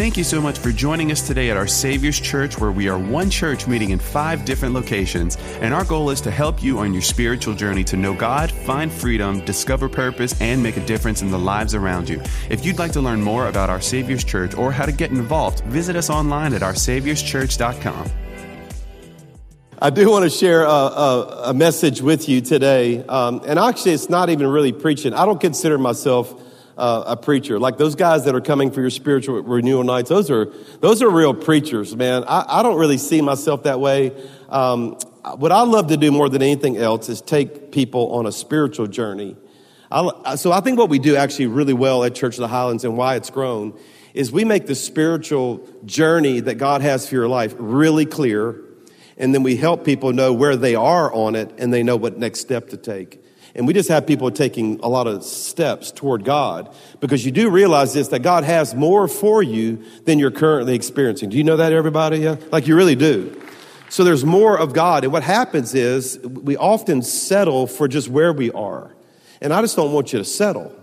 Thank you so much for joining us today at our Savior's Church, where we are one church meeting in five different locations. And our goal is to help you on your spiritual journey to know God, find freedom, discover purpose, and make a difference in the lives around you. If you'd like to learn more about our Savior's Church or how to get involved, visit us online at oursaviorschurch.com. I do want to share a, a, a message with you today. Um, and actually, it's not even really preaching. I don't consider myself uh, a preacher. Like those guys that are coming for your spiritual renewal nights, those are, those are real preachers, man. I, I don't really see myself that way. Um, what I love to do more than anything else is take people on a spiritual journey. I, so I think what we do actually really well at Church of the Highlands and why it's grown is we make the spiritual journey that God has for your life really clear. And then we help people know where they are on it and they know what next step to take. And we just have people taking a lot of steps toward God because you do realize this that God has more for you than you're currently experiencing. Do you know that, everybody? Yeah? Like you really do. So there's more of God. And what happens is we often settle for just where we are. And I just don't want you to settle.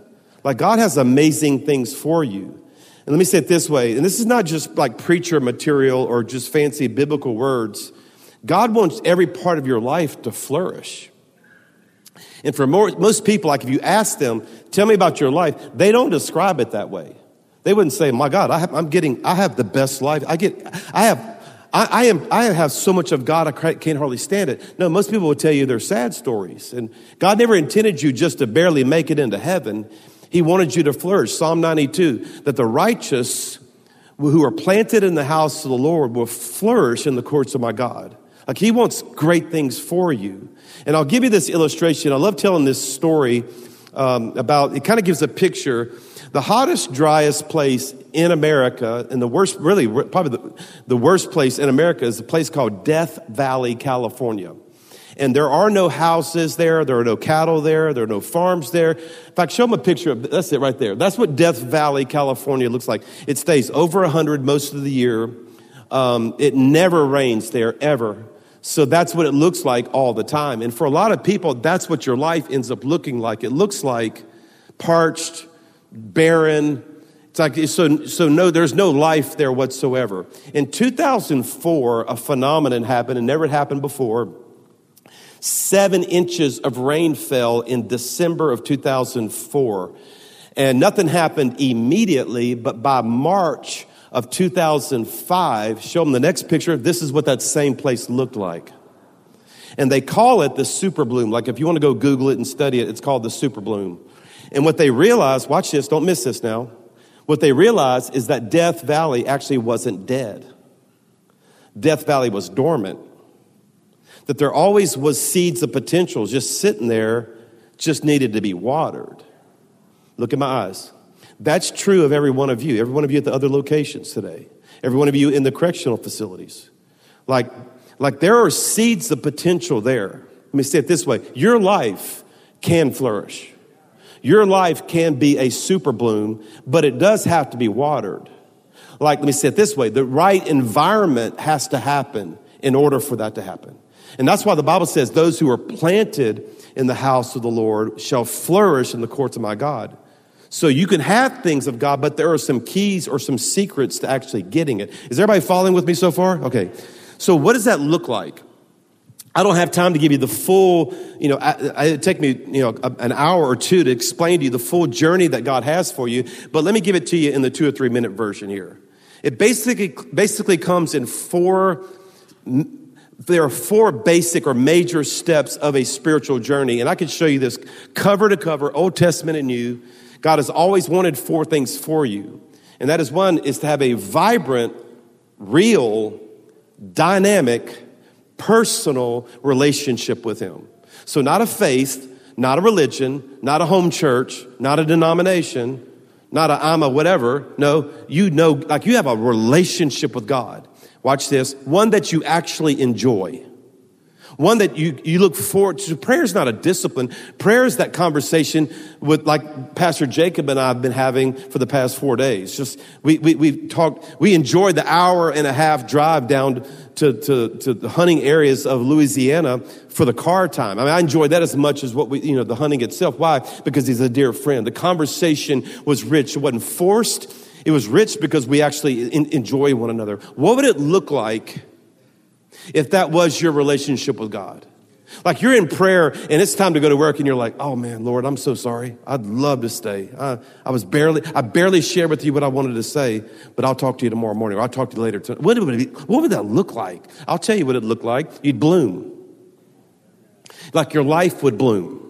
Like God has amazing things for you. And let me say it this way, and this is not just like preacher material or just fancy biblical words. God wants every part of your life to flourish. And for more, most people, like if you ask them, tell me about your life, they don't describe it that way. They wouldn't say, my God, I have, I'm getting, I have the best life. I get, I have, I, I, am, I have so much of God, I can't hardly stand it. No, most people will tell you their sad stories. And God never intended you just to barely make it into heaven. He wanted you to flourish. Psalm 92, that the righteous who are planted in the house of the Lord will flourish in the courts of my God. Like he wants great things for you. And I'll give you this illustration. I love telling this story um, about, it kind of gives a picture. The hottest, driest place in America, and the worst, really, probably the, the worst place in America is a place called Death Valley, California. And there are no houses there. There are no cattle there. There are no farms there. In fact, show them a picture of, that's it right there. That's what Death Valley, California looks like. It stays over 100 most of the year. Um, it never rains there, ever. So that's what it looks like all the time. And for a lot of people, that's what your life ends up looking like. It looks like parched, barren. It's like, so, so no, there's no life there whatsoever. In 2004, a phenomenon happened and never happened before. Seven inches of rain fell in December of 2004. And nothing happened immediately, but by March of 2005, show them the next picture. This is what that same place looked like. And they call it the super bloom. Like if you want to go Google it and study it, it's called the super bloom. And what they realized, watch this, don't miss this now. What they realized is that Death Valley actually wasn't dead. Death Valley was dormant. That there always was seeds of potential just sitting there, just needed to be watered. Look at my eyes. That's true of every one of you, every one of you at the other locations today, every one of you in the correctional facilities. Like, like there are seeds of potential there. Let me say it this way your life can flourish. Your life can be a super bloom, but it does have to be watered. Like, let me say it this way the right environment has to happen in order for that to happen. And that's why the Bible says, Those who are planted in the house of the Lord shall flourish in the courts of my God. So you can have things of God, but there are some keys or some secrets to actually getting it. Is everybody following with me so far? Okay. So what does that look like? I don't have time to give you the full, you know, it take me, you know, an hour or two to explain to you the full journey that God has for you, but let me give it to you in the two or three minute version here. It basically, basically comes in four, there are four basic or major steps of a spiritual journey, and I could show you this cover to cover, Old Testament and New, God has always wanted four things for you. And that is one is to have a vibrant, real, dynamic, personal relationship with Him. So not a faith, not a religion, not a home church, not a denomination, not a I'm a whatever. No, you know, like you have a relationship with God. Watch this. One that you actually enjoy. One that you, you look forward to. Prayer is not a discipline. Prayer is that conversation with, like Pastor Jacob and I have been having for the past four days. Just, we, we, we talked, we enjoyed the hour and a half drive down to, to, to the hunting areas of Louisiana for the car time. I mean, I enjoyed that as much as what we, you know, the hunting itself. Why? Because he's a dear friend. The conversation was rich. It wasn't forced. It was rich because we actually in, enjoy one another. What would it look like if that was your relationship with God? Like you're in prayer and it's time to go to work and you're like, oh man, Lord, I'm so sorry. I'd love to stay. I, I was barely, I barely shared with you what I wanted to say, but I'll talk to you tomorrow morning or I'll talk to you later. What would, it, what would that look like? I'll tell you what it looked like. You'd bloom. Like your life would bloom.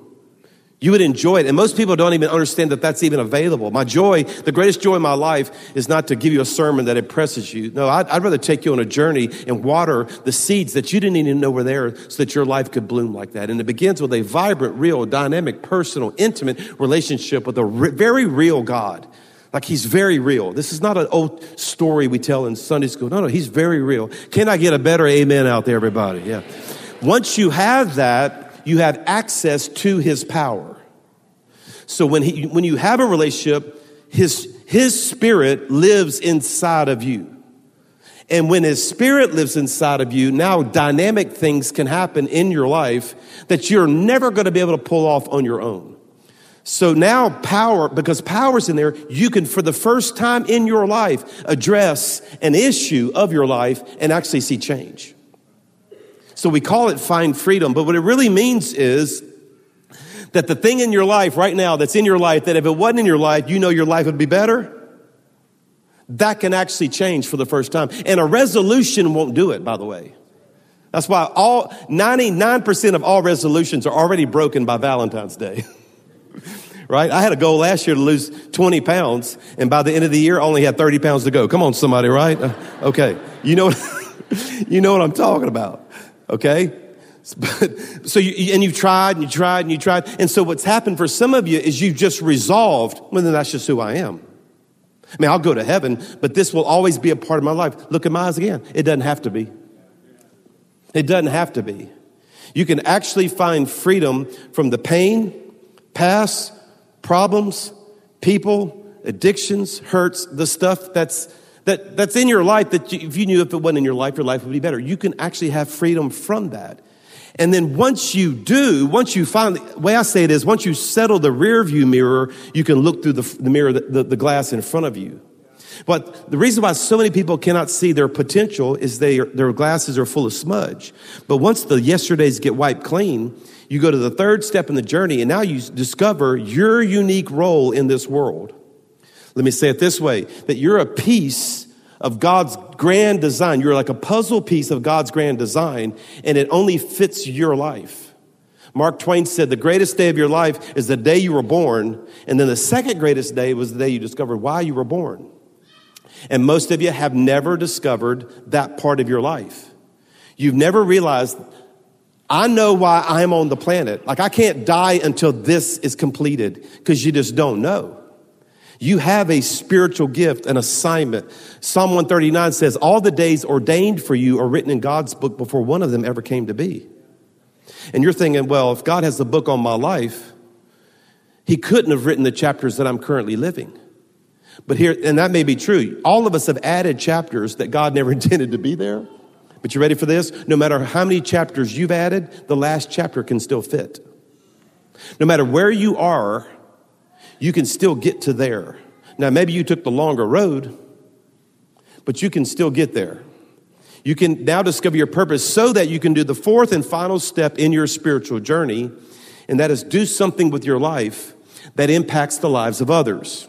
You would enjoy it. And most people don't even understand that that's even available. My joy, the greatest joy in my life is not to give you a sermon that impresses you. No, I'd, I'd, rather take you on a journey and water the seeds that you didn't even know were there so that your life could bloom like that. And it begins with a vibrant, real, dynamic, personal, intimate relationship with a re- very real God. Like he's very real. This is not an old story we tell in Sunday school. No, no, he's very real. Can I get a better amen out there, everybody? Yeah. Once you have that, you have access to his power. So when he, when you have a relationship, his, his spirit lives inside of you. And when his spirit lives inside of you, now dynamic things can happen in your life that you're never going to be able to pull off on your own. So now power, because power's in there, you can, for the first time in your life, address an issue of your life and actually see change. So we call it find freedom, but what it really means is that the thing in your life right now that's in your life, that if it wasn't in your life, you know your life would be better. That can actually change for the first time. And a resolution won't do it, by the way. That's why all 99% of all resolutions are already broken by Valentine's Day. right? I had a goal last year to lose 20 pounds, and by the end of the year, I only had 30 pounds to go. Come on, somebody, right? Uh, okay. You know, you know what I'm talking about. Okay? But, so you, and you've tried and you tried and you tried. And so what's happened for some of you is you've just resolved, well, then that's just who I am. I mean, I'll go to heaven, but this will always be a part of my life. Look at my eyes again. It doesn't have to be. It doesn't have to be. You can actually find freedom from the pain, past, problems, people, addictions, hurts, the stuff that's that, that's in your life that you, if you knew if it wasn't in your life, your life would be better. You can actually have freedom from that. And then once you do, once you finally, the way I say it is, once you settle the rear view mirror, you can look through the, the mirror, the, the, the glass in front of you. But the reason why so many people cannot see their potential is they, their glasses are full of smudge. But once the yesterdays get wiped clean, you go to the third step in the journey and now you discover your unique role in this world. Let me say it this way that you're a piece of God's grand design. You're like a puzzle piece of God's grand design, and it only fits your life. Mark Twain said, The greatest day of your life is the day you were born, and then the second greatest day was the day you discovered why you were born. And most of you have never discovered that part of your life. You've never realized, I know why I'm on the planet. Like, I can't die until this is completed because you just don't know. You have a spiritual gift, an assignment. Psalm 139 says, All the days ordained for you are written in God's book before one of them ever came to be. And you're thinking, well, if God has the book on my life, He couldn't have written the chapters that I'm currently living. But here, and that may be true. All of us have added chapters that God never intended to be there. But you ready for this? No matter how many chapters you've added, the last chapter can still fit. No matter where you are, you can still get to there. Now, maybe you took the longer road, but you can still get there. You can now discover your purpose so that you can do the fourth and final step in your spiritual journey, and that is do something with your life that impacts the lives of others.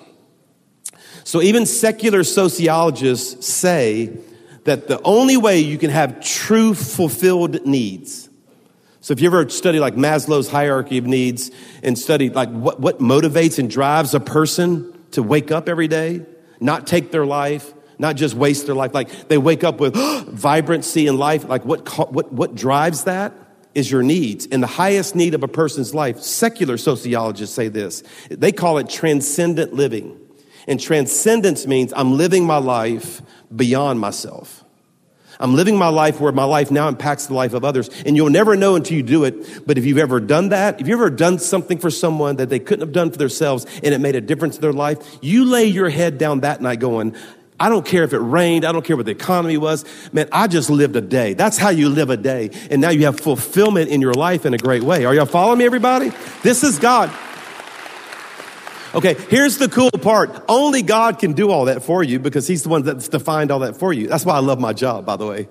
So, even secular sociologists say that the only way you can have true fulfilled needs so if you ever study like Maslow's hierarchy of needs and study like what, what motivates and drives a person to wake up every day, not take their life, not just waste their life, like they wake up with vibrancy in life, like what, what, what drives that is your needs. And the highest need of a person's life, secular sociologists say this, they call it transcendent living. And transcendence means I'm living my life beyond myself. I'm living my life where my life now impacts the life of others. And you'll never know until you do it. But if you've ever done that, if you've ever done something for someone that they couldn't have done for themselves and it made a difference in their life, you lay your head down that night going, I don't care if it rained. I don't care what the economy was. Man, I just lived a day. That's how you live a day. And now you have fulfillment in your life in a great way. Are y'all following me, everybody? This is God. Okay, here's the cool part. Only God can do all that for you because He's the one that's defined all that for you. That's why I love my job, by the way.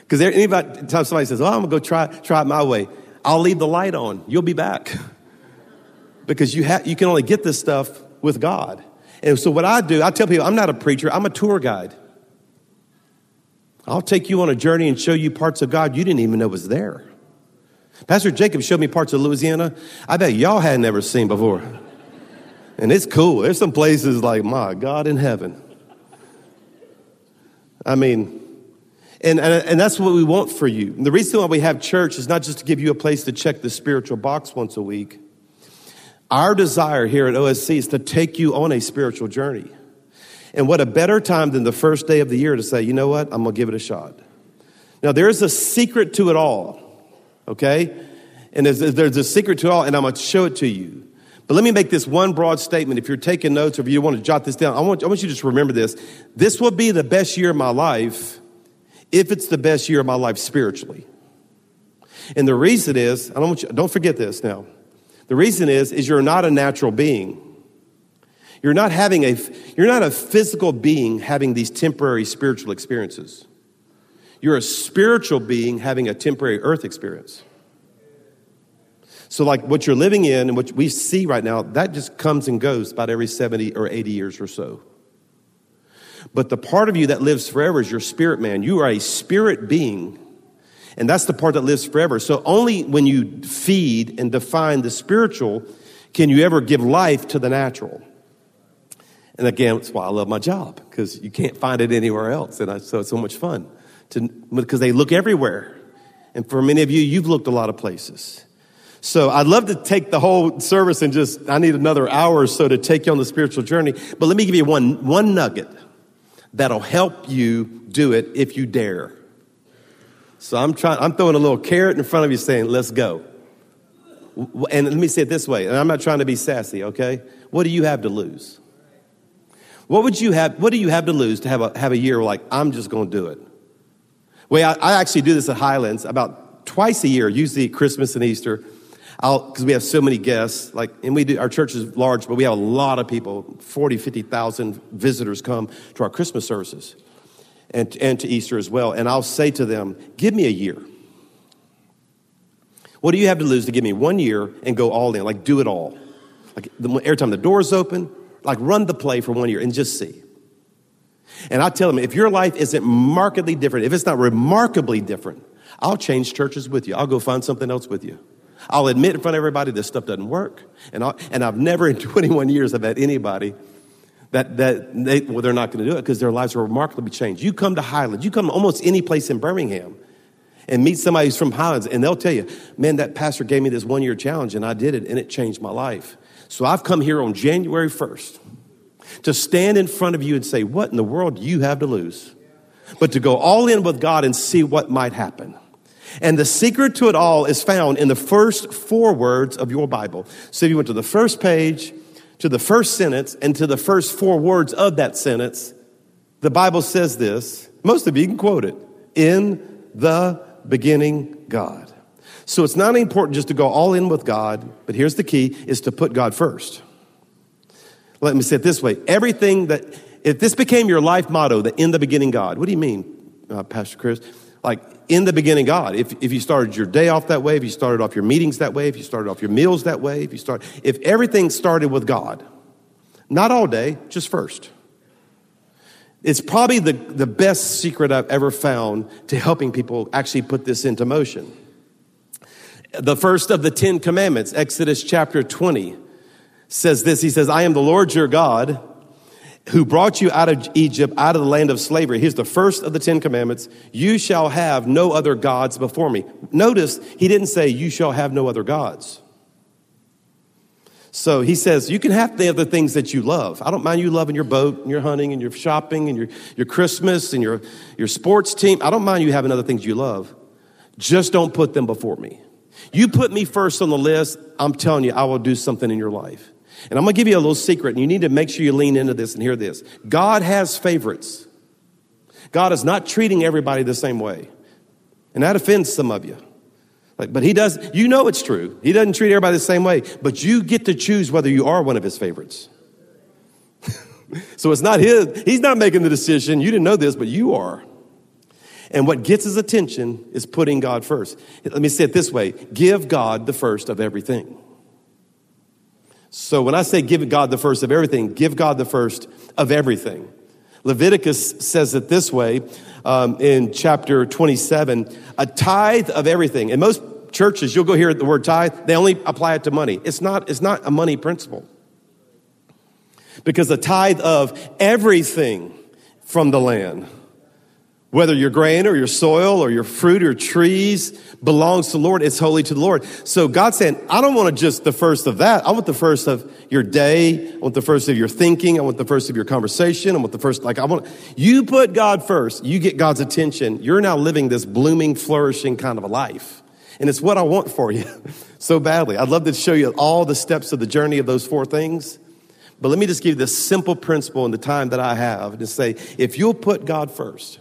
Because anybody time somebody says, "Oh, I'm gonna go try try it my way," I'll leave the light on. You'll be back because you you can only get this stuff with God. And so what I do, I tell people, I'm not a preacher. I'm a tour guide. I'll take you on a journey and show you parts of God you didn't even know was there. Pastor Jacob showed me parts of Louisiana I bet y'all had never seen before. And it's cool. There's some places like, my God in heaven. I mean, and, and, and that's what we want for you. And the reason why we have church is not just to give you a place to check the spiritual box once a week. Our desire here at OSC is to take you on a spiritual journey. And what a better time than the first day of the year to say, you know what, I'm going to give it a shot. Now, there is a secret to it all, okay? And there's, there's a secret to it all, and I'm going to show it to you. But let me make this one broad statement. If you're taking notes or if you want to jot this down, I want, I want you to just remember this. This will be the best year of my life if it's the best year of my life spiritually. And the reason is, I don't want you, don't forget this now. The reason is, is you're not a natural being. You're not having a, you're not a physical being having these temporary spiritual experiences. You're a spiritual being having a temporary earth experience. So, like what you're living in and what we see right now, that just comes and goes about every 70 or 80 years or so. But the part of you that lives forever is your spirit man. You are a spirit being. And that's the part that lives forever. So, only when you feed and define the spiritual can you ever give life to the natural. And again, that's why I love my job, because you can't find it anywhere else. And I, so it's so much fun to, because they look everywhere. And for many of you, you've looked a lot of places. So I'd love to take the whole service and just, I need another hour or so to take you on the spiritual journey. But let me give you one, one nugget that'll help you do it if you dare. So I'm trying, I'm throwing a little carrot in front of you saying, let's go. And let me say it this way, and I'm not trying to be sassy, okay? What do you have to lose? What would you have, what do you have to lose to have a, have a year like, I'm just going to do it? Well, I, I actually do this at Highlands about twice a year, usually Christmas and Easter because we have so many guests. Like, and we do, our church is large, but we have a lot of people 40, 50,000 visitors come to our Christmas services and, and to Easter as well. And I'll say to them, give me a year. What do you have to lose to give me one year and go all in? Like, do it all. Like, the, every time the door's open, like, run the play for one year and just see. And I tell them, if your life isn't markedly different, if it's not remarkably different, I'll change churches with you. I'll go find something else with you. I'll admit in front of everybody this stuff doesn't work. And, i and I've never in 21 years have had anybody that, that they, well, they're not going to do it because their lives are remarkably changed. You come to Highlands, you come to almost any place in Birmingham and meet somebody who's from Highlands, and they'll tell you, man, that pastor gave me this one year challenge and I did it and it changed my life. So I've come here on January 1st to stand in front of you and say, what in the world do you have to lose? But to go all in with God and see what might happen. And the secret to it all is found in the first four words of your Bible. So if you went to the first page, to the first sentence, and to the first four words of that sentence, the Bible says this. Most of you can quote it. In the beginning, God. So it's not important just to go all in with God, but here's the key is to put God first. Let me say it this way. Everything that, if this became your life motto, the in the beginning God, what do you mean, uh, Pastor Chris? Like, in the beginning, God. If, if you started your day off that way, if you started off your meetings that way, if you started off your meals that way, if you start, if everything started with God, not all day, just first. It's probably the, the best secret I've ever found to helping people actually put this into motion. The first of the Ten Commandments, Exodus chapter 20, says this He says, I am the Lord your God who brought you out of Egypt, out of the land of slavery. Here's the first of the Ten Commandments. You shall have no other gods before me. Notice he didn't say, You shall have no other gods. So he says, You can have the other things that you love. I don't mind you loving your boat and your hunting and your shopping and your, your Christmas and your, your sports team. I don't mind you having other things you love. Just don't put them before me. You put me first on the list, I'm telling you, I will do something in your life. And I'm going to give you a little secret, and you need to make sure you lean into this and hear this. God has favorites. God is not treating everybody the same way. And that offends some of you. Like, but he does, you know it's true. He doesn't treat everybody the same way, but you get to choose whether you are one of his favorites. So it's not his, he's not making the decision. You didn't know this, but you are. And what gets his attention is putting God first. Let me say it this way give God the first of everything. So when I say give God the first of everything, give God the first of everything. Leviticus says it this way um, in chapter 27 a tithe of everything. In most churches, you'll go hear the word tithe, they only apply it to money. It's not, it's not a money principle. Because a tithe of everything from the land whether your grain or your soil or your fruit or trees belongs to the Lord, it's holy to the Lord. So God's saying, I don't want to just the first of that. I want the first of your day. I want the first of your thinking. I want the first of your conversation. I want the first, like, I want, you put God first. You get God's attention. You're now living this blooming, flourishing kind of a life. And it's what I want for you so badly. I'd love to show you all the steps of the journey of those four things. But let me just give you this simple principle in the time that I have to say, if you'll put God first,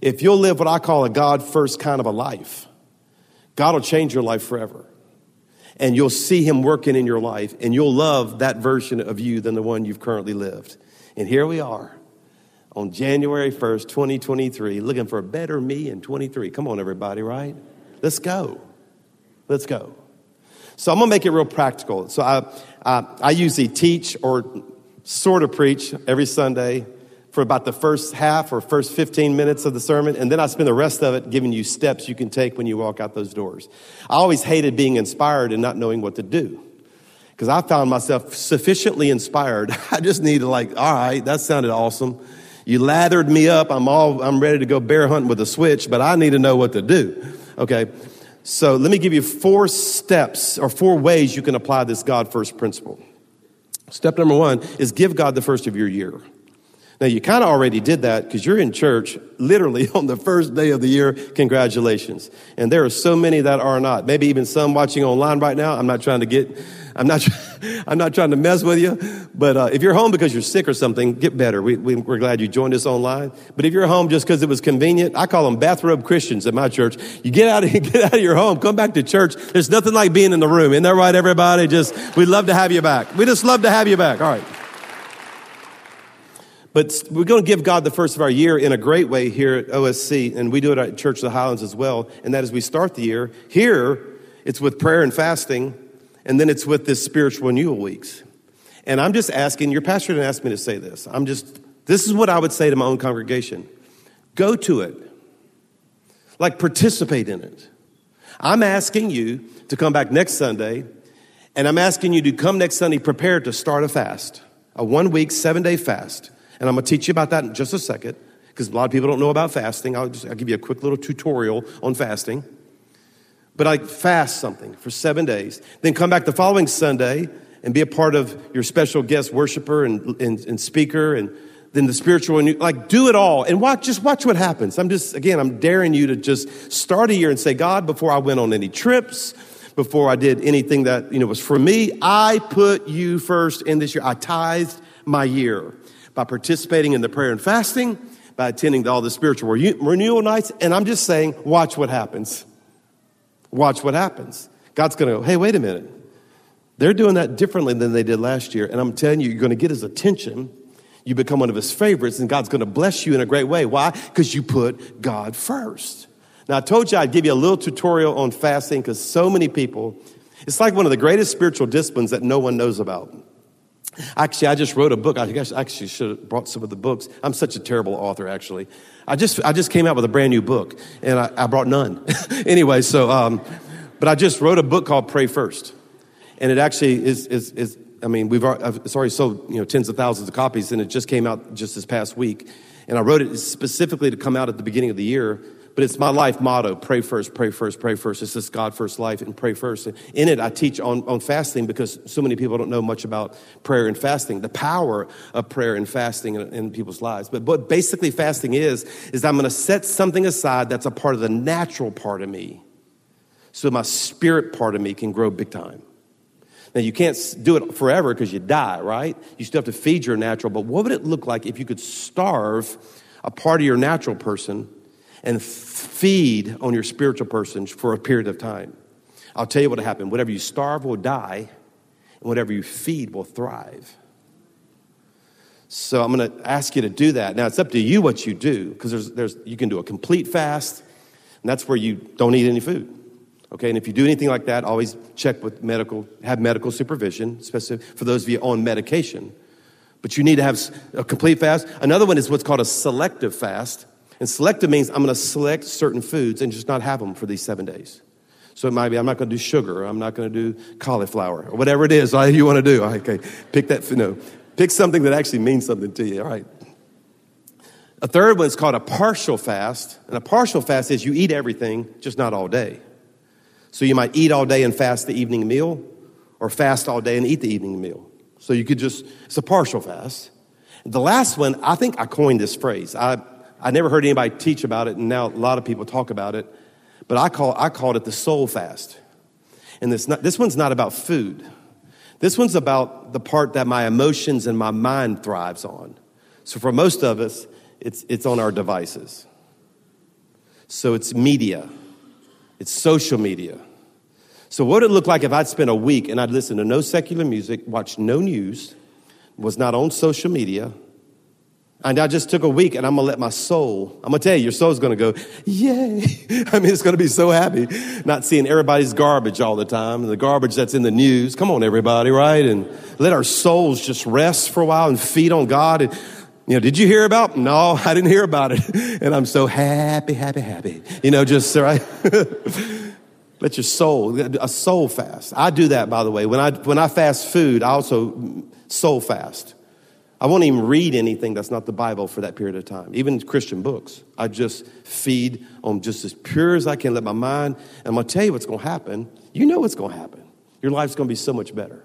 if you'll live what I call a God first kind of a life, God will change your life forever. And you'll see Him working in your life, and you'll love that version of you than the one you've currently lived. And here we are on January 1st, 2023, looking for a better me in 23. Come on, everybody, right? Let's go. Let's go. So I'm gonna make it real practical. So I, I, I usually teach or sort of preach every Sunday for about the first half or first 15 minutes of the sermon, and then I spend the rest of it giving you steps you can take when you walk out those doors. I always hated being inspired and not knowing what to do. Because I found myself sufficiently inspired. I just needed like, all right, that sounded awesome. You lathered me up. I'm all, I'm ready to go bear hunting with a switch, but I need to know what to do. Okay. So let me give you four steps or four ways you can apply this God first principle. Step number one is give God the first of your year. Now, you kind of already did that because you're in church literally on the first day of the year. Congratulations. And there are so many that are not. Maybe even some watching online right now. I'm not trying to get, I'm not, I'm not trying to mess with you. But uh, if you're home because you're sick or something, get better. We, we, we're glad you joined us online. But if you're home just because it was convenient, I call them bathrobe Christians at my church. You get out, of, get out of your home, come back to church. There's nothing like being in the room. Isn't that right, everybody? Just, we'd love to have you back. We just love to have you back. All right. But we're going to give God the first of our year in a great way here at OSC, and we do it at Church of the Highlands as well. And that is we start the year. Here, it's with prayer and fasting, and then it's with this spiritual renewal weeks. And I'm just asking, your pastor didn't ask me to say this. I'm just, this is what I would say to my own congregation go to it, like participate in it. I'm asking you to come back next Sunday, and I'm asking you to come next Sunday prepared to start a fast, a one week, seven day fast. And I'm going to teach you about that in just a second because a lot of people don't know about fasting. I'll, just, I'll give you a quick little tutorial on fasting. But I fast something for seven days, then come back the following Sunday and be a part of your special guest worshiper and, and, and speaker and then the spiritual and like do it all and watch just watch what happens i'm just again i'm daring you to just start a year and say god before i went on any trips before i did anything that you know was for me i put you first in this year i tithed my year by participating in the prayer and fasting, by attending to all the spiritual renewal nights. And I'm just saying, watch what happens. Watch what happens. God's going to go, hey, wait a minute. They're doing that differently than they did last year. And I'm telling you, you're going to get his attention. You become one of his favorites, and God's going to bless you in a great way. Why? Because you put God first. Now, I told you I'd give you a little tutorial on fasting because so many people, it's like one of the greatest spiritual disciplines that no one knows about. Actually, I just wrote a book. I guess I actually should have brought some of the books. I'm such a terrible author, actually. I just, I just came out with a brand new book, and I, I brought none. anyway, so, um, but I just wrote a book called Pray First. And it actually is, is, is I mean, we've it's already sold, you know, tens of thousands of copies, and it just came out just this past week. And I wrote it specifically to come out at the beginning of the year but it's my life motto pray first, pray first, pray first. It's this God first life and pray first. In it, I teach on, on fasting because so many people don't know much about prayer and fasting, the power of prayer and fasting in, in people's lives. But what basically fasting is, is I'm going to set something aside that's a part of the natural part of me so my spirit part of me can grow big time. Now, you can't do it forever because you die, right? You still have to feed your natural, but what would it look like if you could starve a part of your natural person and feed on your spiritual person for a period of time. I'll tell you what will happen. Whatever you starve will die, and whatever you feed will thrive. So I'm going to ask you to do that. Now it's up to you what you do because there's, there's, you can do a complete fast, and that's where you don't eat any food. Okay, and if you do anything like that, always check with medical, have medical supervision, especially for those of you on medication. But you need to have a complete fast. Another one is what's called a selective fast. And selective means I'm going to select certain foods and just not have them for these seven days. So it might be I'm not going to do sugar, I'm not going to do cauliflower, or whatever it is you want to do. Okay, pick that. No, pick something that actually means something to you. All right. A third one is called a partial fast, and a partial fast is you eat everything, just not all day. So you might eat all day and fast the evening meal, or fast all day and eat the evening meal. So you could just, it's a partial fast. The last one, I think I coined this phrase. I, I never heard anybody teach about it, and now a lot of people talk about it. But I, call, I called it the soul fast. And this, this one's not about food. This one's about the part that my emotions and my mind thrives on. So for most of us, it's, it's on our devices. So it's media, it's social media. So what would it look like if I'd spent a week and I'd listen to no secular music, watch no news, was not on social media, and I just took a week and I'm gonna let my soul, I'm gonna tell you, your soul's gonna go, yay. I mean, it's gonna be so happy not seeing everybody's garbage all the time and the garbage that's in the news. Come on, everybody, right? And let our souls just rest for a while and feed on God. And, you know, did you hear about? No, I didn't hear about it. And I'm so happy, happy, happy. You know, just, right? let your soul, a soul fast. I do that, by the way. When I, when I fast food, I also soul fast. I won't even read anything that's not the Bible for that period of time, even Christian books. I just feed on just as pure as I can, let my mind, and I'm gonna tell you what's gonna happen. You know what's gonna happen. Your life's gonna be so much better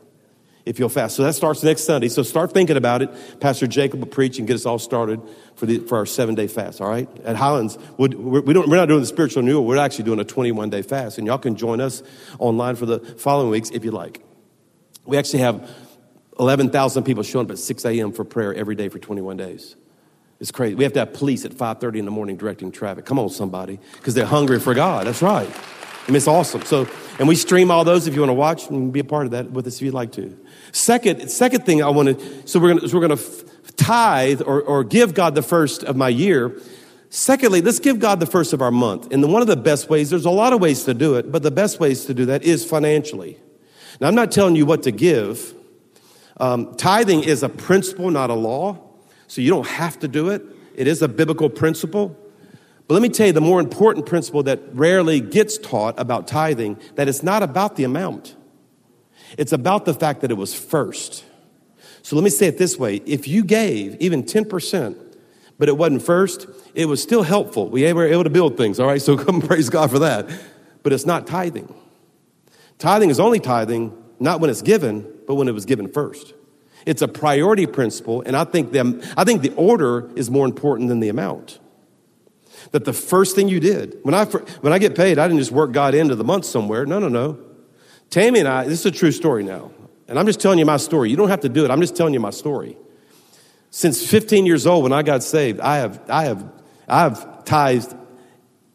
if you'll fast. So that starts next Sunday. So start thinking about it. Pastor Jacob will preach and get us all started for, the, for our seven day fast, all right? At Highlands, we're, we don't, we're not doing the spiritual renewal, we're actually doing a 21 day fast. And y'all can join us online for the following weeks if you like. We actually have 11,000 people showing up at 6 a.m. for prayer every day for 21 days. It's crazy. We have to have police at 5:30 in the morning directing traffic. Come on, somebody, because they're hungry for God. That's right. I mean, it's awesome. So, and we stream all those if you want to watch and be a part of that with us if you'd like to. Second, second thing I want to. So we're going to so we're going to tithe or, or give God the first of my year. Secondly, let's give God the first of our month. And one of the best ways, there's a lot of ways to do it, but the best ways to do that is financially. Now, I'm not telling you what to give. Um, tithing is a principle, not a law. So you don't have to do it. It is a biblical principle. But let me tell you the more important principle that rarely gets taught about tithing that it's not about the amount. It's about the fact that it was first. So let me say it this way. If you gave even 10%, but it wasn't first, it was still helpful. We were able to build things, all right? So come praise God for that. But it's not tithing. Tithing is only tithing not when it's given, but when it was given first. It's a priority principle, and I think, the, I think the order is more important than the amount. That the first thing you did, when I, when I get paid, I didn't just work God into the month somewhere. No, no, no. Tammy and I, this is a true story now, and I'm just telling you my story. You don't have to do it, I'm just telling you my story. Since 15 years old, when I got saved, I have, I have, I have tithed.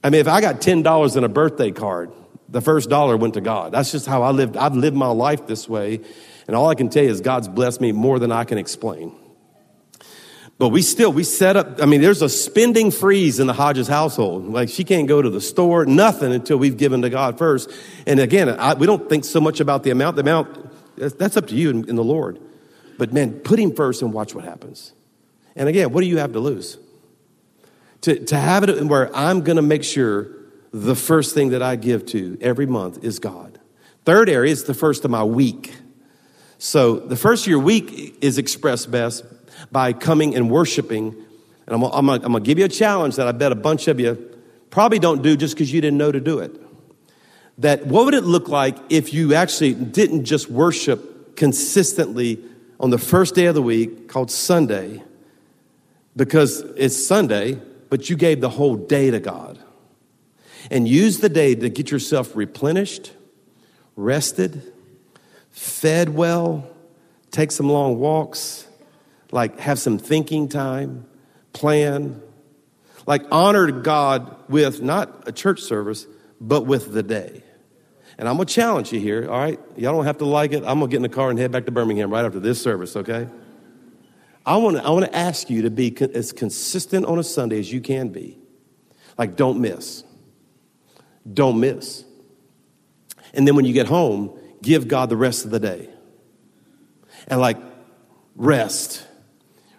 I mean, if I got $10 in a birthday card, the first dollar went to God. That's just how I lived. I've lived my life this way. And all I can tell you is God's blessed me more than I can explain. But we still, we set up, I mean, there's a spending freeze in the Hodges household. Like she can't go to the store, nothing until we've given to God first. And again, I, we don't think so much about the amount. The amount, that's up to you and, in the Lord. But man, put him first and watch what happens. And again, what do you have to lose? To, to have it where I'm going to make sure the first thing that I give to every month is God. Third area is the first of my week. So the first of your week is expressed best by coming and worshiping. And I'm, I'm, I'm going to give you a challenge that I bet a bunch of you probably don't do just because you didn't know to do it. That what would it look like if you actually didn't just worship consistently on the first day of the week called Sunday because it's Sunday, but you gave the whole day to God? and use the day to get yourself replenished, rested, fed well, take some long walks, like have some thinking time, plan, like honor God with not a church service, but with the day. And I'm gonna challenge you here, all right? Y'all don't have to like it. I'm gonna get in the car and head back to Birmingham right after this service, okay? I want to I want to ask you to be co- as consistent on a Sunday as you can be. Like, don't miss. Don't miss. And then when you get home, give God the rest of the day. And like, rest,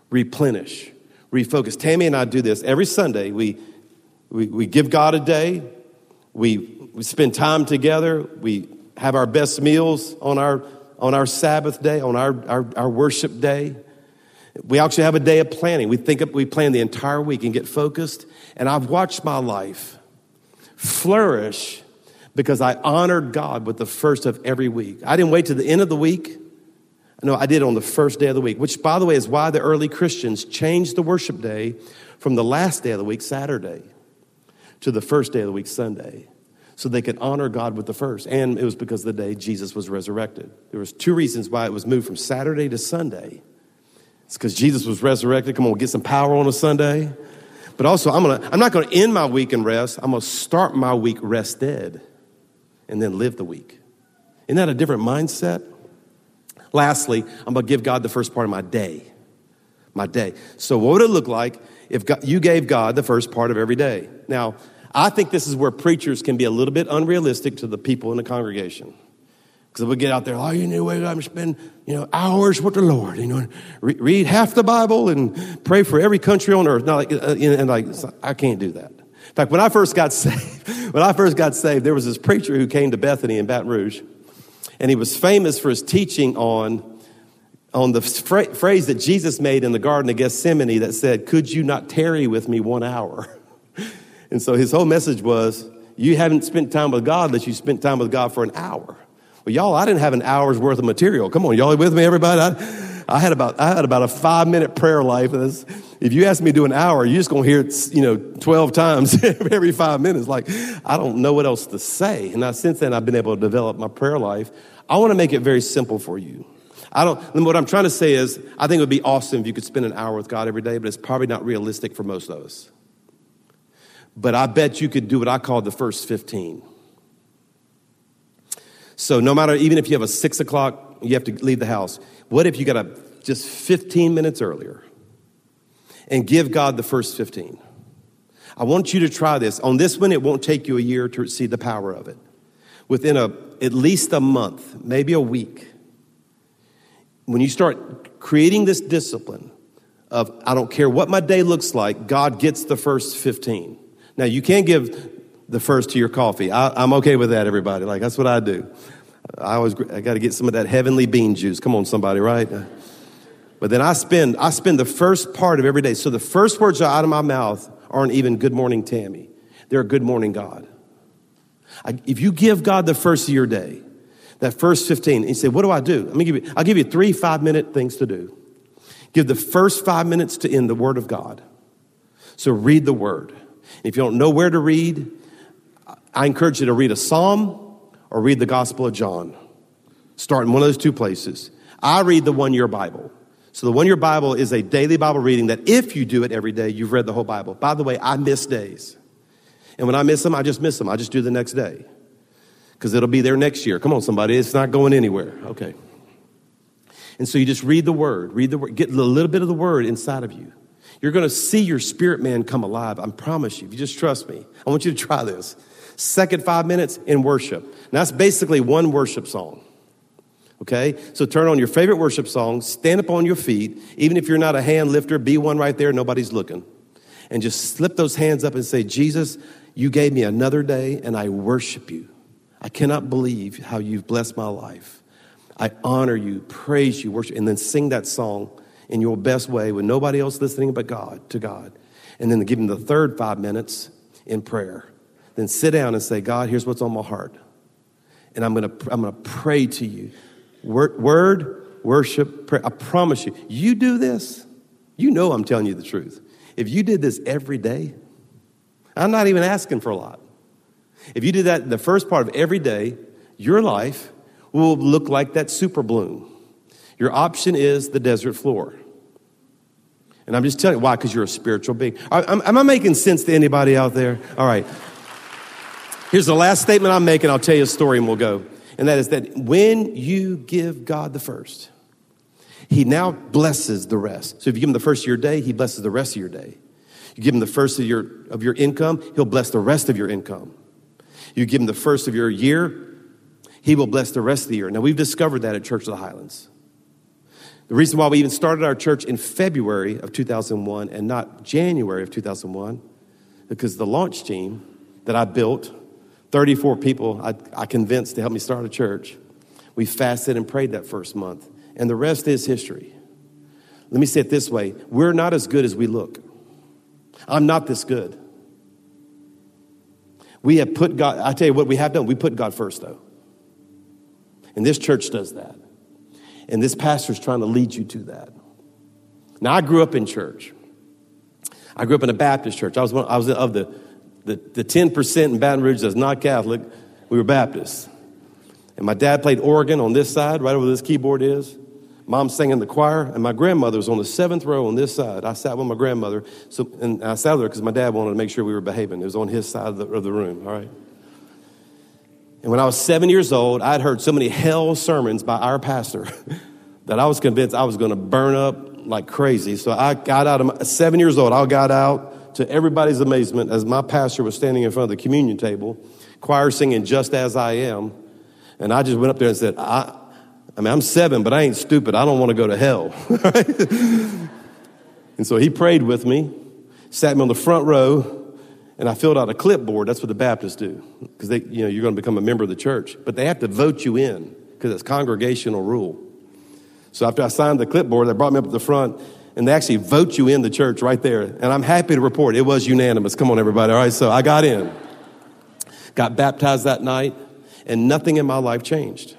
replenish, refocus. Tammy and I do this every Sunday. We, we, we give God a day, we, we spend time together, we have our best meals on our, on our Sabbath day, on our, our, our worship day. We actually have a day of planning. We think of, we plan the entire week and get focused. And I've watched my life flourish because I honored God with the first of every week. I didn't wait to the end of the week. No, I did on the first day of the week, which, by the way, is why the early Christians changed the worship day from the last day of the week, Saturday, to the first day of the week, Sunday, so they could honor God with the first. And it was because the day Jesus was resurrected. There was two reasons why it was moved from Saturday to Sunday. It's because Jesus was resurrected. Come on, get some power on a Sunday. But also, I'm, gonna, I'm not going to end my week in rest. I'm going to start my week rested and then live the week. Isn't that a different mindset? Lastly, I'm going to give God the first part of my day. My day. So, what would it look like if God, you gave God the first part of every day? Now, I think this is where preachers can be a little bit unrealistic to the people in the congregation. Because we get out there, oh, you going to spend, you know, hours with the Lord, you know, re- read half the Bible and pray for every country on earth. Now, like, uh, and like, I can't do that. In fact, when I first got saved, when I first got saved, there was this preacher who came to Bethany in Baton Rouge, and he was famous for his teaching on, on the fra- phrase that Jesus made in the Garden of Gethsemane that said, Could you not tarry with me one hour? and so his whole message was, You haven't spent time with God unless you spent time with God for an hour. Well, y'all, I didn't have an hour's worth of material. Come on, y'all with me, everybody? I, I had about I had about a five minute prayer life. If you ask me to do an hour, you're just gonna hear it, you know, twelve times every five minutes. Like I don't know what else to say. And now, since then, I've been able to develop my prayer life. I want to make it very simple for you. I don't. What I'm trying to say is, I think it would be awesome if you could spend an hour with God every day, but it's probably not realistic for most of us. But I bet you could do what I call the first 15. So no matter, even if you have a six o'clock, you have to leave the house. What if you got a just 15 minutes earlier and give God the first 15? I want you to try this. On this one, it won't take you a year to see the power of it. Within a, at least a month, maybe a week, when you start creating this discipline of, I don't care what my day looks like, God gets the first 15. Now, you can't give the first to your coffee. I, am okay with that, everybody. Like, that's what I do. I always, I got to get some of that heavenly bean juice. Come on, somebody, right? But then I spend, I spend the first part of every day. So the first words out of my mouth aren't even good morning, Tammy. They're good morning, God. I, if you give God the first of your day, that first 15, and you say, what do I do? Let me give you, I'll give you three five minute things to do. Give the first five minutes to end the Word of God. So read the Word. If you don't know where to read, I encourage you to read a Psalm or read the Gospel of John. Start in one of those two places. I read the one year Bible. So the one year Bible is a daily Bible reading that if you do it every day, you've read the whole Bible. By the way, I miss days. And when I miss them, I just miss them. I just do the next day. Because it'll be there next year. Come on, somebody. It's not going anywhere. Okay. And so you just read the word, read the word, get a little bit of the word inside of you. You're going to see your spirit man come alive. I promise you. If you just trust me, I want you to try this. Second five minutes in worship. Now that's basically one worship song. Okay? So turn on your favorite worship song, stand up on your feet. Even if you're not a hand lifter, be one right there, nobody's looking. And just slip those hands up and say, Jesus, you gave me another day and I worship you. I cannot believe how you've blessed my life. I honor you, praise you, worship, and then sing that song in your best way with nobody else listening but God, to God. And then give him the third five minutes in prayer. Then sit down and say, God, here's what's on my heart. And I'm gonna, I'm gonna pray to you. Word, word worship, prayer. I promise you, you do this, you know I'm telling you the truth. If you did this every day, I'm not even asking for a lot. If you do that the first part of every day, your life will look like that super bloom. Your option is the desert floor. And I'm just telling you why, because you're a spiritual being. Am I making sense to anybody out there? All right. Here's the last statement I'm making. I'll tell you a story and we'll go. And that is that when you give God the first, He now blesses the rest. So if you give him the first of your day, he blesses the rest of your day. You give him the first of your, of your income, he'll bless the rest of your income. You give him the first of your year, he will bless the rest of the year. Now, we've discovered that at Church of the Highlands. The reason why we even started our church in February of 2001 and not January of 2001, because the launch team that I built, 34 people I, I convinced to help me start a church, we fasted and prayed that first month. And the rest is history. Let me say it this way we're not as good as we look. I'm not this good. We have put God, I tell you what we have done, we put God first though. And this church does that. And this pastor is trying to lead you to that. Now, I grew up in church. I grew up in a Baptist church. I was, one, I was of the, the, the 10% in Baton Rouge that's not Catholic. We were Baptists. And my dad played organ on this side, right over this keyboard is. Mom sang in the choir, and my grandmother was on the seventh row on this side. I sat with my grandmother, so, and I sat there because my dad wanted to make sure we were behaving. It was on his side of the, of the room, all right? And when I was seven years old, I'd heard so many hell sermons by our pastor that I was convinced I was going to burn up like crazy. So I got out of my, seven years old, I got out to everybody's amazement as my pastor was standing in front of the communion table, choir singing Just As I Am. And I just went up there and said, I, I mean, I'm seven, but I ain't stupid. I don't want to go to hell. and so he prayed with me, sat me on the front row, and I filled out a clipboard. That's what the Baptists do, because they, you know, you're going to become a member of the church. But they have to vote you in because it's congregational rule. So after I signed the clipboard, they brought me up to the front, and they actually vote you in the church right there. And I'm happy to report it was unanimous. Come on, everybody. All right, so I got in, got baptized that night, and nothing in my life changed.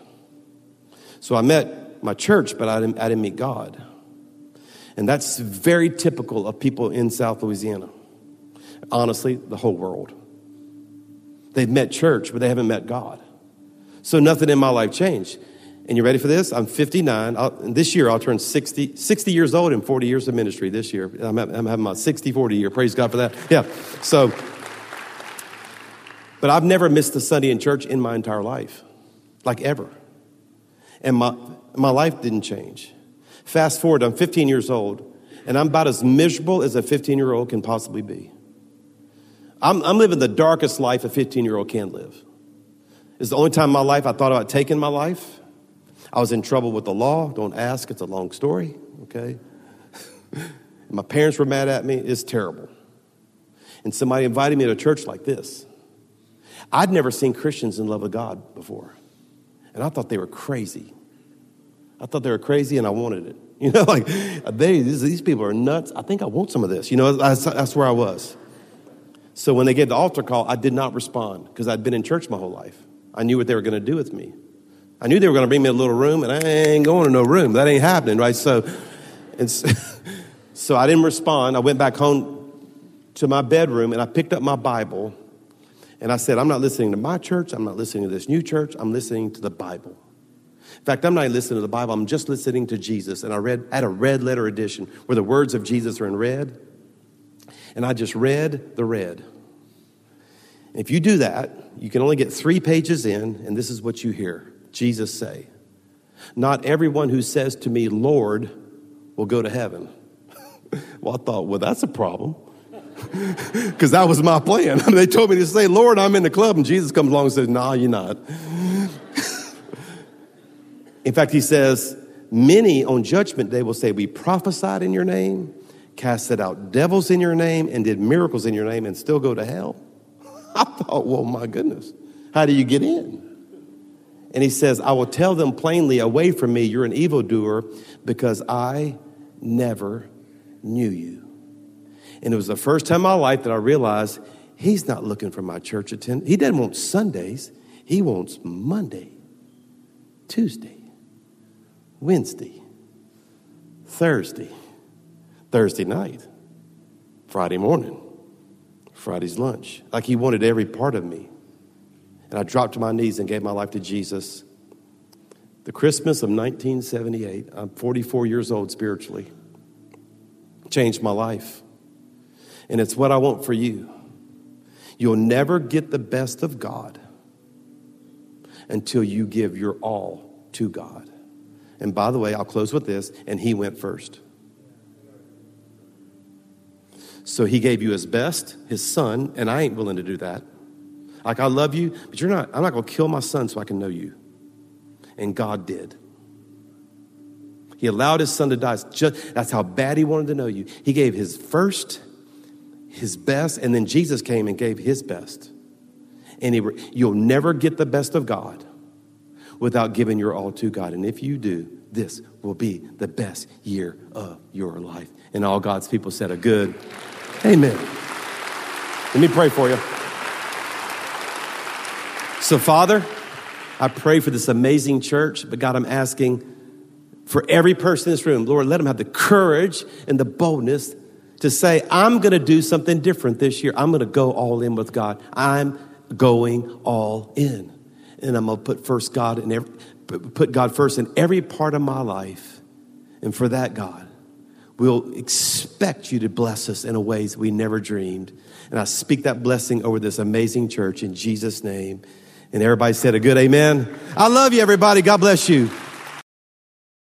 So I met my church, but I didn't, I didn't meet God. And that's very typical of people in South Louisiana honestly, the whole world. They've met church, but they haven't met God. So nothing in my life changed. And you ready for this? I'm 59. I'll, this year, I'll turn 60, 60 years old in 40 years of ministry this year. I'm, I'm having my 60, 40 year. Praise God for that. Yeah. So, but I've never missed a Sunday in church in my entire life, like ever. And my, my life didn't change. Fast forward, I'm 15 years old, and I'm about as miserable as a 15 year old can possibly be. I'm, I'm living the darkest life a 15 year old can live. It's the only time in my life I thought about taking my life. I was in trouble with the law. Don't ask, it's a long story, okay? my parents were mad at me. It's terrible. And somebody invited me to a church like this. I'd never seen Christians in love with God before. And I thought they were crazy. I thought they were crazy and I wanted it. You know, like, they, these, people are nuts. I think I want some of this. You know, that's, that's where I was. So when they gave the altar call, I did not respond because I'd been in church my whole life. I knew what they were going to do with me. I knew they were going to bring me a little room, and I ain't going to no room. That ain't happening, right? So, so I didn't respond. I went back home to my bedroom and I picked up my Bible and I said, I'm not listening to my church. I'm not listening to this new church. I'm listening to the Bible. In fact, I'm not listening to the Bible. I'm just listening to Jesus. And I read, had a red letter edition where the words of Jesus are in red and I just read the red. If you do that, you can only get three pages in, and this is what you hear Jesus say Not everyone who says to me, Lord, will go to heaven. well, I thought, well, that's a problem. Because that was my plan. they told me to say, Lord, I'm in the club. And Jesus comes along and says, No, nah, you're not. in fact, he says, Many on judgment day will say, We prophesied in your name, casted out devils in your name and did miracles in your name and still go to hell? I thought, well, my goodness, how do you get in? And he says, I will tell them plainly, away from me, you're an evildoer, because I never knew you. And it was the first time in my life that I realized he's not looking for my church attendance. He doesn't want Sundays, he wants Monday, Tuesday, Wednesday, Thursday, Thursday night, Friday morning, Friday's lunch. Like he wanted every part of me. And I dropped to my knees and gave my life to Jesus. The Christmas of 1978, I'm 44 years old spiritually, changed my life. And it's what I want for you. You'll never get the best of God until you give your all to God. And by the way, I'll close with this, and he went first. So he gave you his best, his son, and I ain't willing to do that. Like, I love you, but you're not, I'm not going to kill my son so I can know you. And God did. He allowed his son to die. Just, that's how bad he wanted to know you. He gave his first, his best, and then Jesus came and gave his best. And he, you'll never get the best of God without giving your all to God. And if you do, this will be the best year of your life. And all God's people said a good amen. Let me pray for you. So, Father, I pray for this amazing church, but God, I'm asking for every person in this room, Lord, let them have the courage and the boldness to say, I'm going to do something different this year. I'm going to go all in with God. I'm going all in. And I'm going to put first God in every, put God first in every part of my life. And for that, God, we'll expect you to bless us in a ways we never dreamed. And I speak that blessing over this amazing church in Jesus' name. And everybody said a good amen. I love you, everybody. God bless you.